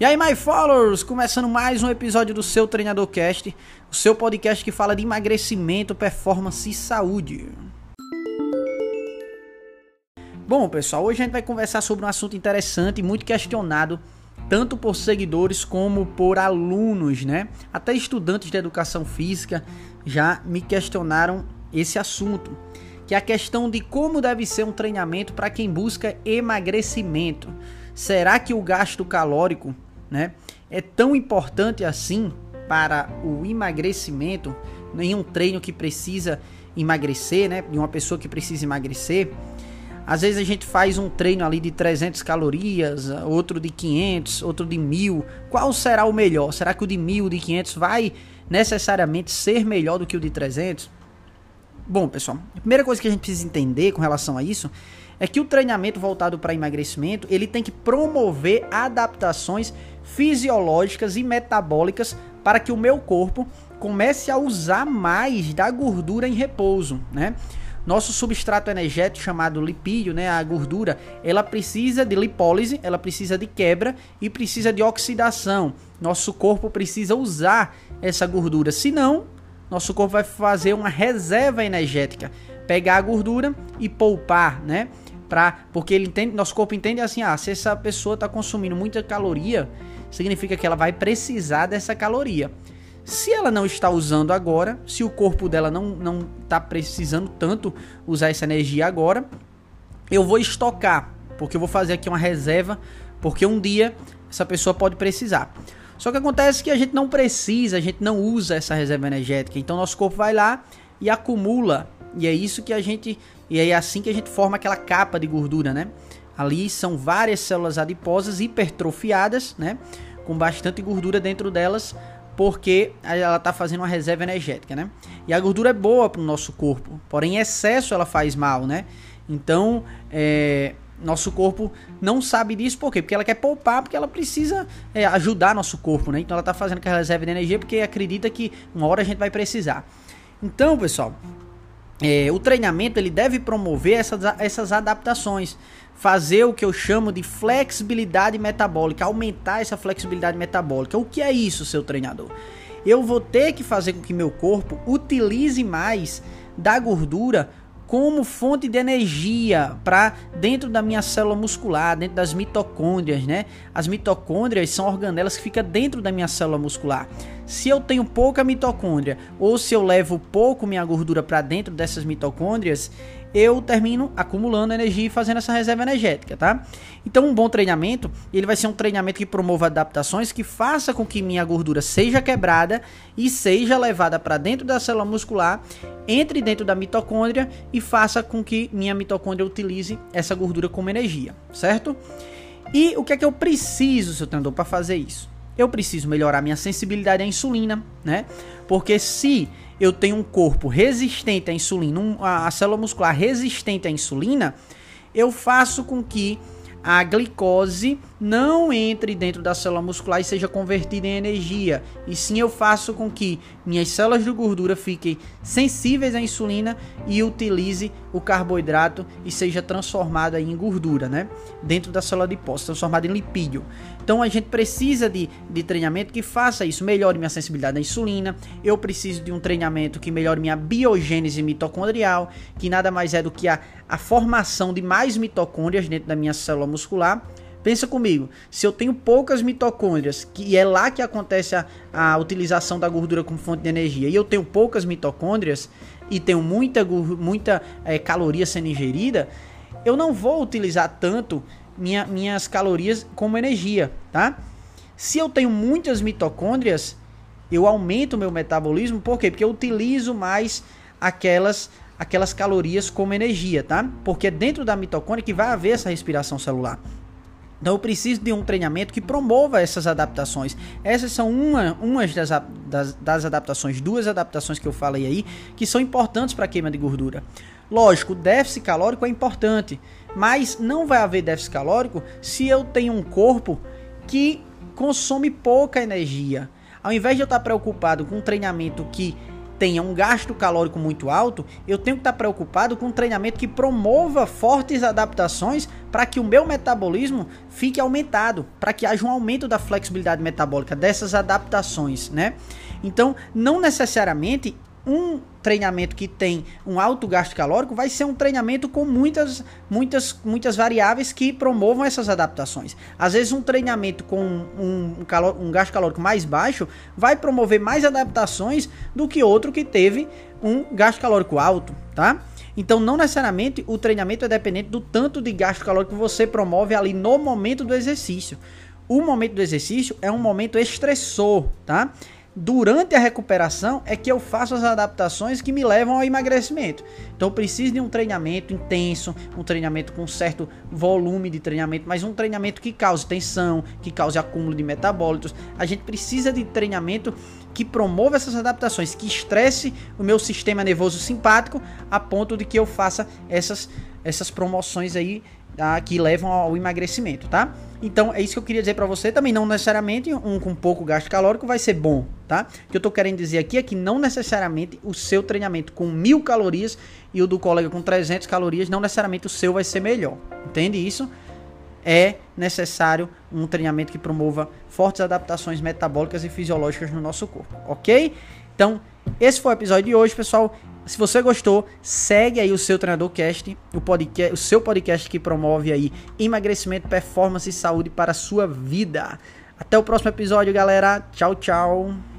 E aí, my followers, começando mais um episódio do seu Treinador Cast, o seu podcast que fala de emagrecimento, performance e saúde. Bom, pessoal, hoje a gente vai conversar sobre um assunto interessante e muito questionado, tanto por seguidores como por alunos, né? Até estudantes de educação física já me questionaram esse assunto, que é a questão de como deve ser um treinamento para quem busca emagrecimento. Será que o gasto calórico né, é tão importante assim para o emagrecimento, em um treino que precisa emagrecer, né, de uma pessoa que precisa emagrecer. Às vezes a gente faz um treino ali de 300 calorias, outro de 500, outro de 1000. Qual será o melhor? Será que o de 1000, de 500 vai necessariamente ser melhor do que o de 300? Bom, pessoal, a primeira coisa que a gente precisa entender com relação a isso é que o treinamento voltado para emagrecimento, ele tem que promover adaptações fisiológicas e metabólicas para que o meu corpo comece a usar mais da gordura em repouso, né? Nosso substrato energético chamado lipídio, né, a gordura, ela precisa de lipólise, ela precisa de quebra e precisa de oxidação. Nosso corpo precisa usar essa gordura, senão nosso corpo vai fazer uma reserva energética, pegar a gordura e poupar, né? Porque ele entende, nosso corpo entende assim, ah, se essa pessoa está consumindo muita caloria, significa que ela vai precisar dessa caloria. Se ela não está usando agora, se o corpo dela não não está precisando tanto usar essa energia agora, eu vou estocar, porque eu vou fazer aqui uma reserva, porque um dia essa pessoa pode precisar. Só que acontece que a gente não precisa, a gente não usa essa reserva energética, então nosso corpo vai lá e acumula. E é isso que a gente, e é assim que a gente forma aquela capa de gordura, né? Ali são várias células adiposas hipertrofiadas, né? Com bastante gordura dentro delas, porque ela está fazendo uma reserva energética, né? E a gordura é boa para o nosso corpo, porém em excesso ela faz mal, né? Então, é, nosso corpo não sabe disso, por quê? Porque ela quer poupar, porque ela precisa é, ajudar nosso corpo, né? Então ela está fazendo aquela reserva de energia porque acredita que uma hora a gente vai precisar. Então, pessoal, é, o treinamento ele deve promover essas, essas adaptações, fazer o que eu chamo de flexibilidade metabólica, aumentar essa flexibilidade metabólica. O que é isso, seu treinador? Eu vou ter que fazer com que meu corpo utilize mais da gordura como fonte de energia para dentro da minha célula muscular, dentro das mitocôndrias, né? As mitocôndrias são organelas que ficam dentro da minha célula muscular. Se eu tenho pouca mitocôndria ou se eu levo pouco minha gordura para dentro dessas mitocôndrias, eu termino acumulando energia e fazendo essa reserva energética, tá? Então, um bom treinamento, ele vai ser um treinamento que promova adaptações, que faça com que minha gordura seja quebrada e seja levada para dentro da célula muscular, entre dentro da mitocôndria e faça com que minha mitocôndria utilize essa gordura como energia, certo? E o que é que eu preciso, seu treinador, para fazer isso? Eu preciso melhorar minha sensibilidade à insulina, né? Porque se eu tenho um corpo resistente à insulina, um, a, a célula muscular resistente à insulina, eu faço com que a glicose não entre dentro da célula muscular e seja convertida em energia. E sim eu faço com que minhas células de gordura fiquem sensíveis à insulina e utilize o carboidrato e seja transformada em gordura, né? Dentro da célula adiposa, transformada em lipídio. Então a gente precisa de, de treinamento que faça isso, melhore minha sensibilidade à insulina. Eu preciso de um treinamento que melhore minha biogênese mitocondrial, que nada mais é do que a, a formação de mais mitocôndrias dentro da minha célula muscular. Pensa comigo, se eu tenho poucas mitocôndrias, que é lá que acontece a, a utilização da gordura como fonte de energia, e eu tenho poucas mitocôndrias e tenho muita, muita é, caloria sendo ingerida, eu não vou utilizar tanto minha, minhas calorias como energia, tá? Se eu tenho muitas mitocôndrias, eu aumento meu metabolismo, por quê? Porque eu utilizo mais aquelas aquelas calorias como energia, tá? Porque é dentro da mitocôndria que vai haver essa respiração celular. Então eu preciso de um treinamento que promova essas adaptações. Essas são uma, umas das, das, das adaptações, duas adaptações que eu falei aí, que são importantes para a queima de gordura. Lógico, déficit calórico é importante, mas não vai haver déficit calórico se eu tenho um corpo que consome pouca energia. Ao invés de eu estar preocupado com um treinamento que tenha um gasto calórico muito alto, eu tenho que estar preocupado com um treinamento que promova fortes adaptações para que o meu metabolismo fique aumentado, para que haja um aumento da flexibilidade metabólica dessas adaptações, né? Então, não necessariamente um treinamento que tem um alto gasto calórico vai ser um treinamento com muitas, muitas, muitas variáveis que promovam essas adaptações. Às vezes, um treinamento com um, calor, um gasto calórico mais baixo vai promover mais adaptações do que outro que teve um gasto calórico alto, tá? Então, não necessariamente o treinamento é dependente do tanto de gasto calórico que você promove ali no momento do exercício. O momento do exercício é um momento estressor, tá? Durante a recuperação é que eu faço as adaptações que me levam ao emagrecimento. Então eu preciso de um treinamento intenso, um treinamento com certo volume de treinamento, mas um treinamento que cause tensão, que cause acúmulo de metabólitos. A gente precisa de treinamento que promova essas adaptações, que estresse o meu sistema nervoso simpático a ponto de que eu faça essas essas promoções aí tá, que levam ao emagrecimento, tá? Então é isso que eu queria dizer para você. Também não necessariamente um com pouco gasto calórico vai ser bom, tá? O que eu tô querendo dizer aqui é que não necessariamente o seu treinamento com mil calorias e o do colega com 300 calorias, não necessariamente o seu vai ser melhor. Entende isso? É necessário um treinamento que promova fortes adaptações metabólicas e fisiológicas no nosso corpo, ok? Então, esse foi o episódio de hoje, pessoal. Se você gostou, segue aí o seu treinador cast, o podcast, o seu podcast que promove aí emagrecimento, performance e saúde para a sua vida. Até o próximo episódio, galera. Tchau, tchau.